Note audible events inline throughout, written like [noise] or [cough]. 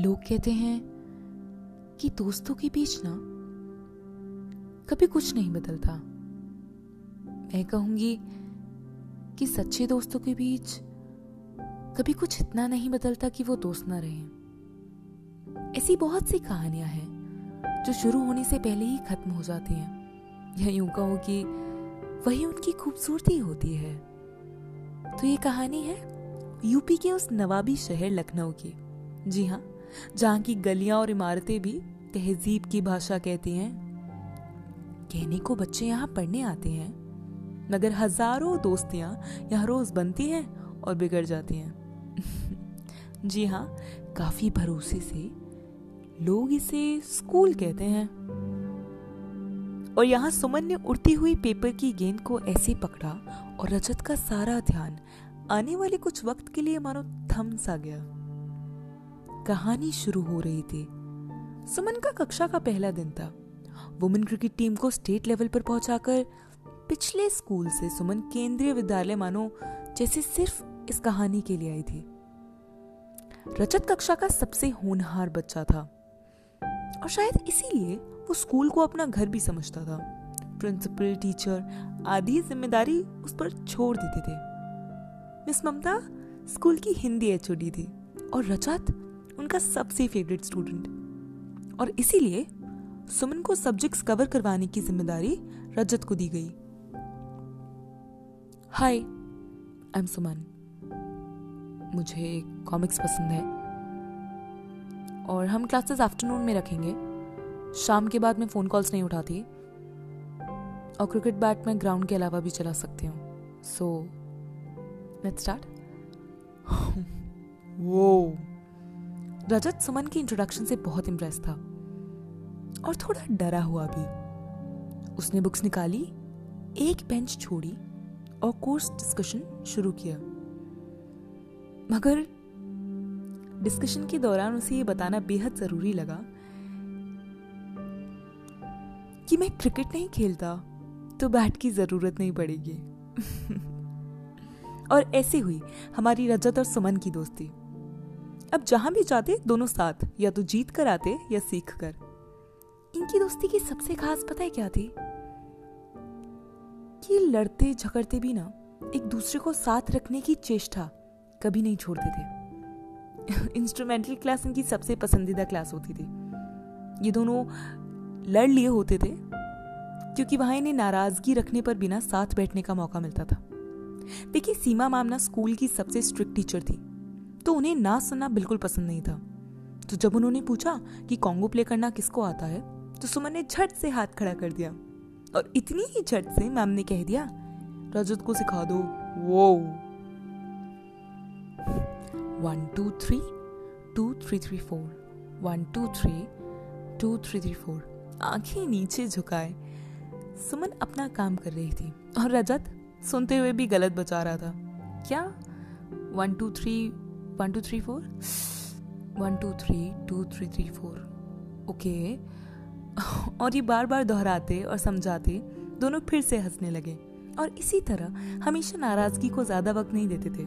लोग कहते हैं कि दोस्तों के बीच ना कभी कुछ नहीं बदलता। मैं कहूँगी कि सच्चे दोस्तों के बीच कभी कुछ इतना नहीं बदलता कि वो दोस्त ना रहे। ऐसी बहुत सी कहानियाँ हैं जो शुरू होने से पहले ही खत्म हो जाती हैं। या यूँ कहो कि वही उनकी खूबसूरती होती है। तो ये कहानी है यूपी के उस नवाबी शहर लखनऊ की। जी हाँ। जहाँ की गलियाँ और इमारतें भी तहजीब की भाषा कहती हैं। कहने को बच्चे यहाँ पढ़ने आते हैं, मगर हज़ारों दोस्तियाँ यहाँ रोज बनती हैं और बिगड़ जाती हैं। [laughs] जी हाँ काफ़ी भरोसे से लोग इसे स्कूल कहते हैं। और यहाँ सुमन ने उड़ती हुई पेपर की गेंद को ऐसे पकड़ा और रजत का सारा ध्यान आने वाले कुछ वक्त के लिए मानो थम सा गया। कहानी शुरू हो रही थी। सुमन का कक्षा का पहला दिन था। वुमेन क्रिकेट टीम को स्टेट लेवल पर पहुंचाकर पिछले स्कूल से सुमन केंद्रीय विद्यालय मानो जैसे सिर्फ़ इस कहानी के लिए आई थी। रजत कक्षा का सबसे होनहार बच्चा था। और शायद इसीलिए वो स्कूल को अपना घर भी समझता था। प्रिंसिपल टीचर आदि ज़िम्मेदारी उस पर छोड़ देते थे। मिस ममता स्कूल की हिंदी एचओडी थी और रजत उनका सबसे फेवरेट स्टूडेंट और इसीलिए सुमन को सब्जेक्ट्स कवर करवाने की ज़िम्मेदारी रजत को दी गई। Hi I am Suman. मुझे कॉमिक्स पसंद है। और हम क्लासेस आफ्टरनून में रखेंगे। शाम के बाद मैं फ़ोन कॉल्स नहीं उठाती। और क्रिकेट बैट मैं ग्राउंड के अलावा भी चला सकती हूँ। सो लेट्स स्टार्ट वो रजत सुमन की इंट्रोडक्शन से बहुत इम्प्रेस था। और थोड़ा डरा हुआ भी। उसने बुक्स निकाली, एक बेंच छोड़ी और कोर्स डिस्कशन शुरू किया। मगर डिस्कशन के दौरान उसे ये बताना बेहद ज़रूरी लगा कि मैं क्रिकेट नहीं खेलता तो बैट की ज़रूरत नहीं पड़ेगी। [laughs] और ऐसे हुई, हमारी रजत और सुमन की दोस्ती। अब जहाँ भी जाते, दोनों साथ, या तो जीत कर आते, या सीख कर इनकी दोस्ती की सबसे खास पता है क्या थी? कि लड़ते झगड़ते भी ना, एक दूसरे को साथ रखने की चेष्टा कभी नहीं छोड़ते थे। [laughs] इंस्ट्रूमेंटल क्लास इनकी सबसे पसंदीदा क्लास होती थी। ये दोनों लड़ लिए होते थे, क्योंकि वहाँ इन्हें नाराज़गी रखने पर बिना साथ बैठने का मौका मिलता था। देखिए, सीमा मैम ना स्कूल की सबसे स्ट्रिक्ट टीचर थी। तो उन्हें ना सुनना बिल्कुल पसंद नहीं था। तो जब उन्होंने पूछा कि कॉन्गो प्ले करना किसको आता है तो सुमन ने झट से हाथ खड़ा कर दिया। और इतनी ही झट से मैम ने कह दिया रजत को सिखा दो। वो one two three two three three four one two three two three three four आँखें नीचे झुकाए। सुमन अपना काम कर रही थी। और रजत सुनते हुए भी गलत बचा रहा था। क्या? One two three one two three four one two three two three three four okay और ये बार बार दोहराते और समझाते, दोनों फिर से हंसने लगे। और इसी तरह हमेशा नाराज़गी को ज़्यादा वक्त नहीं देते थे।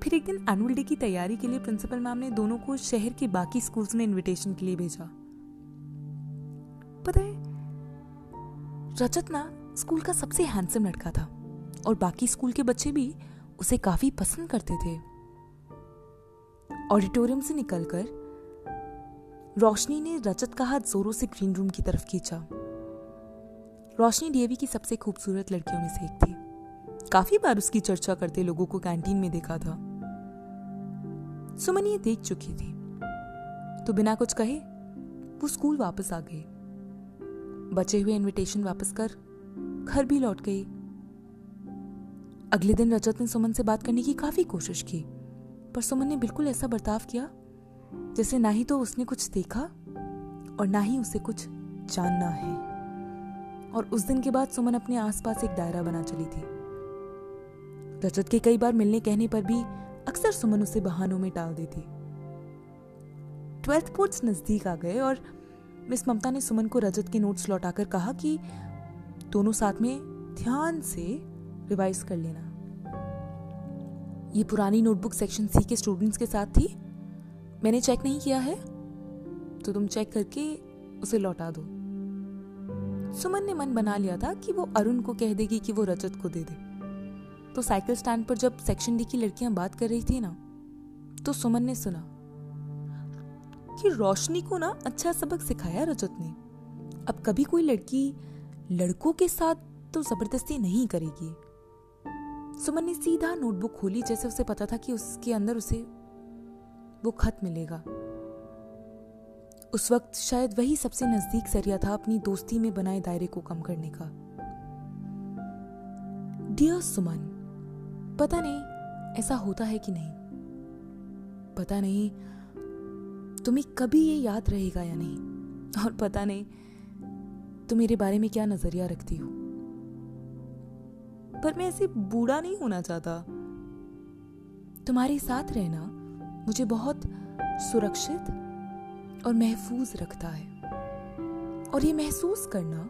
फिर एक दिन एनुअल डे की तैयारी के लिए प्रिंसिपल मैम ने दोनों को शहर के बाकी स्कूल्स में इनविटेशन के लिए भेजा। पता है, रजत ना स्कूल का सबसे हैंडसम लड़का था। और बाकी स्कूल के बच्चे भी उसे काफ़ी पसंद करते थे। ऑडिटोरियम से निकलकर रोशनी ने रजत का हाथ जोरों से ग्रीन रूम की तरफ़ खींचा। रोशनी डीएवी की सबसे खूबसूरत लड़कियों में से एक थी। काफ़ी बार उसकी चर्चा करते लोगों को कैंटीन में देखा था। सुमन ये देख चुकी थी। तो बिना कुछ कहे, वो स्कूल वापस आ गई। बचे हुए इनविटेशन वापस कर, घर भी लौट गई। अगले दिन रजत ने सुमन से बात करने की काफ़ी कोशिश की। पर सुमन ने बिल्कुल ऐसा बर्ताव किया, जैसे ना ही तो उसने कुछ देखा और ना ही उसे कुछ जानना है। और उस दिन के बाद सुमन अपने आसपास एक दायरा बना चली थी। रजत के कई बार मिलने कहने पर भी अक्सर सुमन उसे बहानों में टाल देती। ट्वेल्थ बोर्ड्स नज़दीक आ गए और मिस ममता ने सुमन को रजत के नोट्स लौटाकर कहा कि दोनों साथ में ध्यान से रिवाइज कर लेना। ये पुरानी नोटबुक सेक्शन सी के स्टूडेंट्स के साथ थी। मैंने चेक नहीं किया है तो तुम चेक करके उसे लौटा दो। सुमन ने मन बना लिया था कि वो अरुण को कह देगी कि वो रजत को दे दे। तो साइकिल स्टैंड पर जब सेक्शन डी की लड़कियाँ बात कर रही थी ना तो सुमन ने सुना कि रोशनी को ना अच्छा सबक सिखाया रजत ने। अब कभी कोई लड़की लड़कों के साथ तो ज़बरदस्ती नहीं करेगी। सुमन ने सीधा नोटबुक खोली जैसे उसे पता था कि उसके अंदर उसे वो खत मिलेगा। उस वक्त शायद वही सबसे नज़दीक ज़रिया था अपनी दोस्ती में बनाए दायरे को कम करने का। डियर सुमन, पता नहीं, ऐसा होता है कि नहीं? पता नहीं, तुम्हें कभी ये याद रहेगा या नहीं? और पता नहीं, तुम मेरे बारे में क्या नज़रिया रखती हो? पर मैं ऐसे बूढ़ा नहीं होना चाहता। तुम्हारे साथ रहना मुझे बहुत सुरक्षित और महफूज रखता है। और ये महसूस करना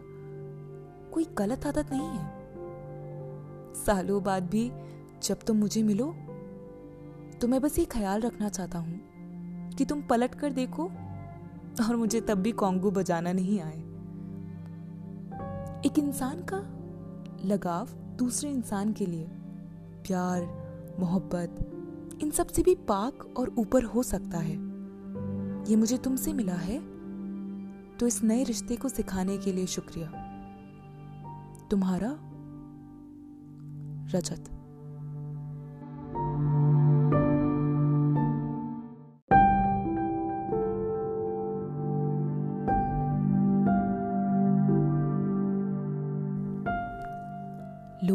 कोई गलत आदत नहीं है। सालों बाद भी जब तुम मुझे मिलो तो मैं बस ये ख्याल रखना चाहता हूँ कि तुम पलट कर देखो और मुझे तब भी कॉन्गो बजाना नहीं आए। एक इंसान का लगाव दूसरे इंसान के लिए। प्यार, मोहब्बत, इन सबसे भी पाक और ऊपर हो सकता है। ये मुझे तुमसे मिला है। तो इस नए रिश्ते को सिखाने के लिए शुक्रिया। तुम्हारा रजत।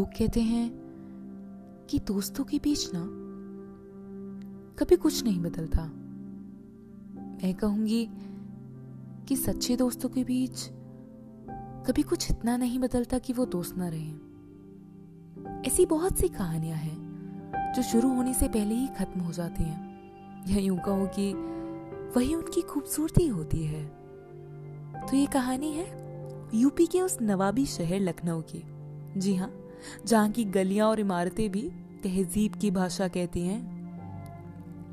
लोग कहते हैं कि दोस्तों के बीच ना कभी कुछ नहीं बदलता। मैं कहूँगी कि सच्चे दोस्तों के बीच कभी कुछ इतना नहीं बदलता कि वो दोस्त ना रहे। ऐसी बहुत सी कहानियाँ हैं जो शुरू होने से पहले ही खत्म हो जाती हैं। या यूँ कहो कि वही उनकी खूबसूरती होती है। तो ये कहानी है यूपी के उस नवाबी शहर लखनऊ की। जी हाँ। जहाँ की गलियाँ और इमारतें भी तहजीब की भाषा कहती हैं।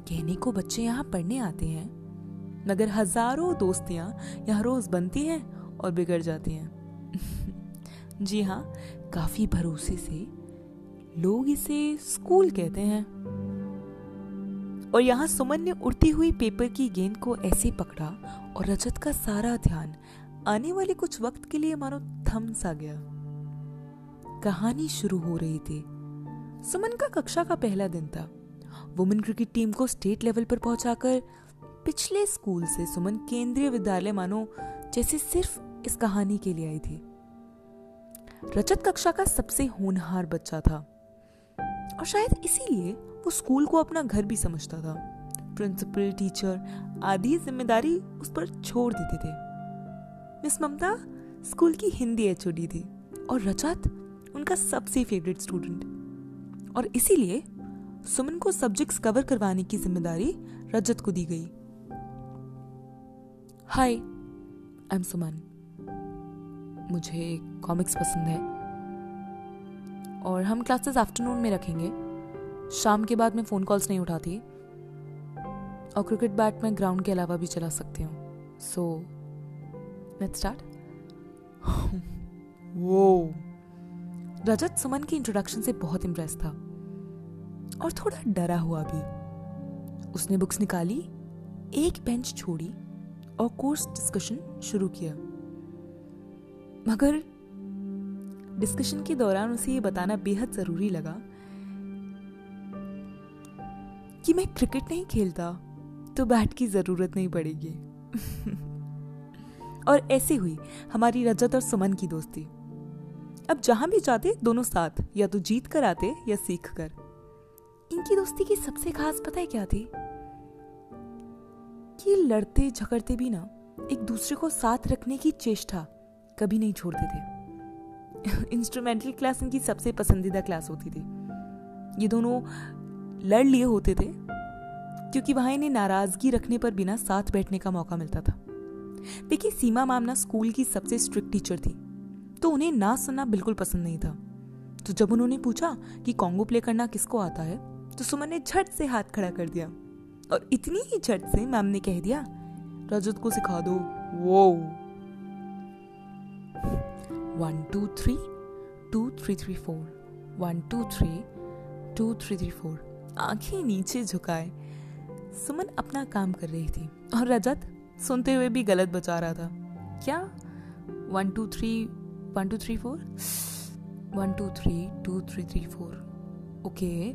कहने को बच्चे यहाँ पढ़ने आते हैं, मगर हज़ारों दोस्तियाँ यहाँ रोज बनती हैं और बिगड़ जाती हैं। [laughs] जी हाँ काफ़ी भरोसे से लोग इसे स्कूल कहते हैं। और यहाँ सुमन ने उड़ती हुई पेपर की गेंद को ऐसे पकड़ा और रजत का सारा ध्यान आने वाले कुछ वक्त के लिए मानो थम सा गया। कहानी शुरू हो रही थी। सुमन का कक्षा का पहला दिन था। वुमेन क्रिकेट टीम को स्टेट लेवल पर पहुंचाकर पिछले स्कूल से सुमन केंद्रीय विद्यालय मानो जैसे सिर्फ़ इस कहानी के लिए आई थी। रजत कक्षा का सबसे होनहार बच्चा था। और शायद इसीलिए वो स्कूल को अपना घर भी समझता था। प्रिंसिपल टीचर आदि ज़िम्मेदारी उस पर छोड़ देते थे। मिस ममता स्कूल की हिंदी एचओडी थी और रजत उनका सबसे फेवरेट स्टूडेंट और इसीलिए सुमन को सब्जेक्ट्स कवर करवाने की ज़िम्मेदारी रजत को दी गई। Hi I am Suman. मुझे कॉमिक्स पसंद है। और हम क्लासेस आफ्टरनून में रखेंगे। शाम के बाद मैं फ़ोन कॉल्स नहीं उठाती। और क्रिकेट बैट में ग्राउंड के अलावा भी चला सकती हूँ। सो लेट्स स्टार्ट वो रजत सुमन की इंट्रोडक्शन से बहुत इम्प्रेस था। और थोड़ा डरा हुआ भी। उसने बुक्स निकाली, एक बेंच छोड़ी और कोर्स डिस्कशन शुरू किया। मगर डिस्कशन के दौरान उसे ये बताना बेहद ज़रूरी लगा कि मैं क्रिकेट नहीं खेलता तो बैट की ज़रूरत नहीं पड़ेगी। [laughs] और ऐसे हुई, हमारी रजत और सुमन की दोस्ती। अब जहाँ भी जाते, दोनों साथ, या तो जीत कर आते, या सीख कर। इनकी दोस्ती की सबसे खास पता है क्या थी? कि लड़ते झगड़ते भी ना, एक दूसरे को साथ रखने की चेष्टा कभी नहीं छोड़ते थे। [laughs] इंस्ट्रूमेंटल क्लास इनकी सबसे पसंदीदा क्लास होती थी। ये दोनों लड़ लिए होते थे, क्योंकि वहाँ इन्हें नाराज़गी रखने पर बिना साथ बैठने का मौका मिलता था। देखिए, सीमा मामना स्कूल की सबसे स्ट्रिक्ट टीचर थी। तो उन्हें ना सुनना बिल्कुल पसंद नहीं था। तो जब उन्होंने पूछा कि कॉन्गो प्ले करना किसको आता है तो सुमन ने झट से हाथ खड़ा कर दिया। और इतनी ही झट से मैम ने कह दिया रजत को सिखा दो। वो one two three two three three four one two three two three three four आँखें नीचे झुकाए। सुमन अपना काम कर रही थी। और रजत सुनते हुए भी गलत बचा रहा था। क्या? One two three one two three four one two three two three three four okay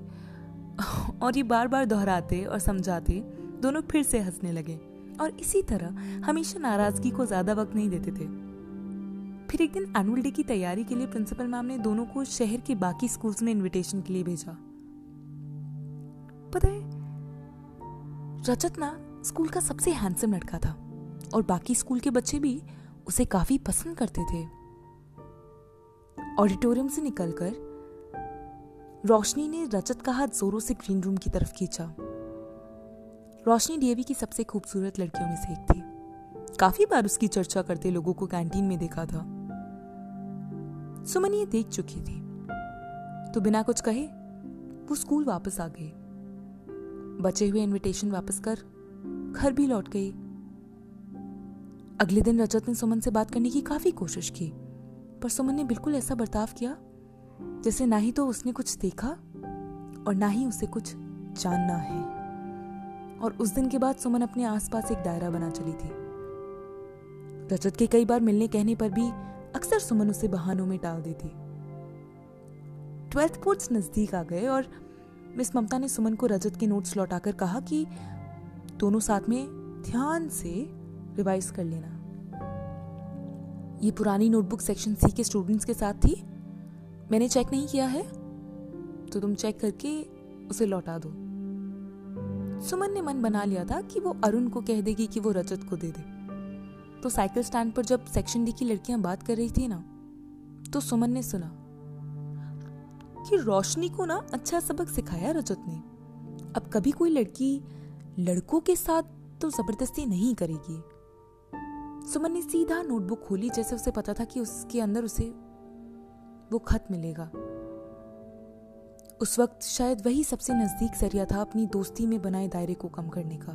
और ये बार बार दोहराते और समझाते, दोनों फिर से हंसने लगे। और इसी तरह हमेशा नाराज़गी को ज़्यादा वक्त नहीं देते थे। फिर एक दिन एनुअल डे की तैयारी के लिए प्रिंसिपल मैम ने दोनों को शहर के बाकी स्कूल्स में इनविटेशन के लिए भेजा। पता है, रजत ना स्कूल का सबसे हैंडसम लड़का था। और बाकी स्कूल के बच्चे भी उसे काफ़ी पसंद करते थे। ऑडिटोरियम से निकलकर रोशनी ने रजत का हाथ जोरों से ग्रीन रूम की तरफ़ खींचा। रोशनी डीएवी की सबसे खूबसूरत लड़कियों में से एक थी। काफ़ी बार उसकी चर्चा करते लोगों को कैंटीन में देखा था। सुमन ये देख चुकी थी। तो बिना कुछ कहे, वो स्कूल वापस आ गई। बचे हुए इनविटेशन वापस कर, घर भी लौट गई। अगले दिन रजत ने सुमन से बात करने की काफ़ी कोशिश की। पर सुमन ने बिल्कुल ऐसा बर्ताव किया, जैसे ना ही तो उसने कुछ देखा और ना ही उसे कुछ जानना है। और उस दिन के बाद सुमन अपने आसपास एक दायरा बना चली थी। रजत के कई बार मिलने कहने पर भी अक्सर सुमन उसे बहानों में टाल देती। ट्वेल्थ बोर्ड्स नज़दीक आ गए और मिस ममता ने सुमन को रजत के नोट्स लौटाकर कहा कि दोनों साथ में ध्यान से रिवाइज कर लेना। ये पुरानी नोटबुक सेक्शन सी के स्टूडेंट्स के साथ थी। मैंने चेक नहीं किया है तो तुम चेक करके उसे लौटा दो। सुमन ने मन बना लिया था कि वो अरुण को कह देगी कि वो रजत को दे दे। तो साइकिल स्टैंड पर जब सेक्शन डी की लड़कियाँ बात कर रही थी ना तो सुमन ने सुना कि रोशनी को ना अच्छा सबक सिखाया रजत ने। अब कभी कोई लड़की लड़कों के साथ तो ज़बरदस्ती नहीं करेगी। सुमन ने सीधा नोटबुक खोली जैसे उसे पता था कि उसके अंदर उसे वो खत मिलेगा। उस वक्त शायद वही सबसे नज़दीक ज़रिया था अपनी दोस्ती में बनाए दायरे को कम करने का।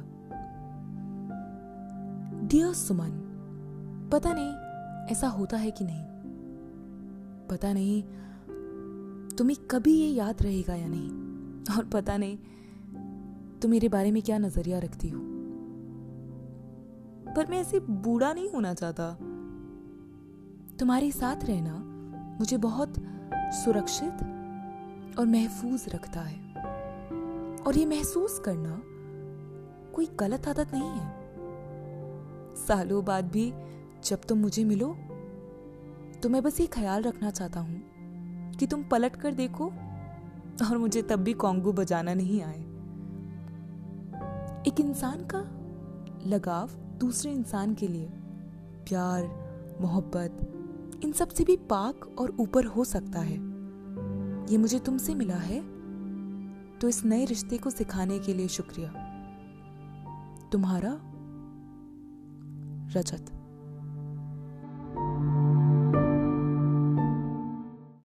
डियर सुमन, पता नहीं, ऐसा होता है कि नहीं? पता नहीं, तुम्हें कभी ये याद रहेगा या नहीं? और पता नहीं, तुम मेरे बारे में क्या नज़रिया रखती हो? पर मैं ऐसे बूढ़ा नहीं होना चाहता। तुम्हारे साथ रहना मुझे बहुत सुरक्षित और महफूज रखता है। और ये महसूस करना कोई गलत आदत नहीं है। सालों बाद भी जब तुम मुझे मिलो तो मैं बस ये ख्याल रखना चाहता हूँ कि तुम पलट कर देखो और मुझे तब भी कॉन्गो बजाना नहीं आए। एक इंसान का लगाव दूसरे इंसान के लिए। प्यार, मोहब्बत, इन सबसे भी पाक और ऊपर हो सकता है। ये मुझे तुमसे मिला है। तो इस नए रिश्ते को सिखाने के लिए शुक्रिया। तुम्हारा रजत।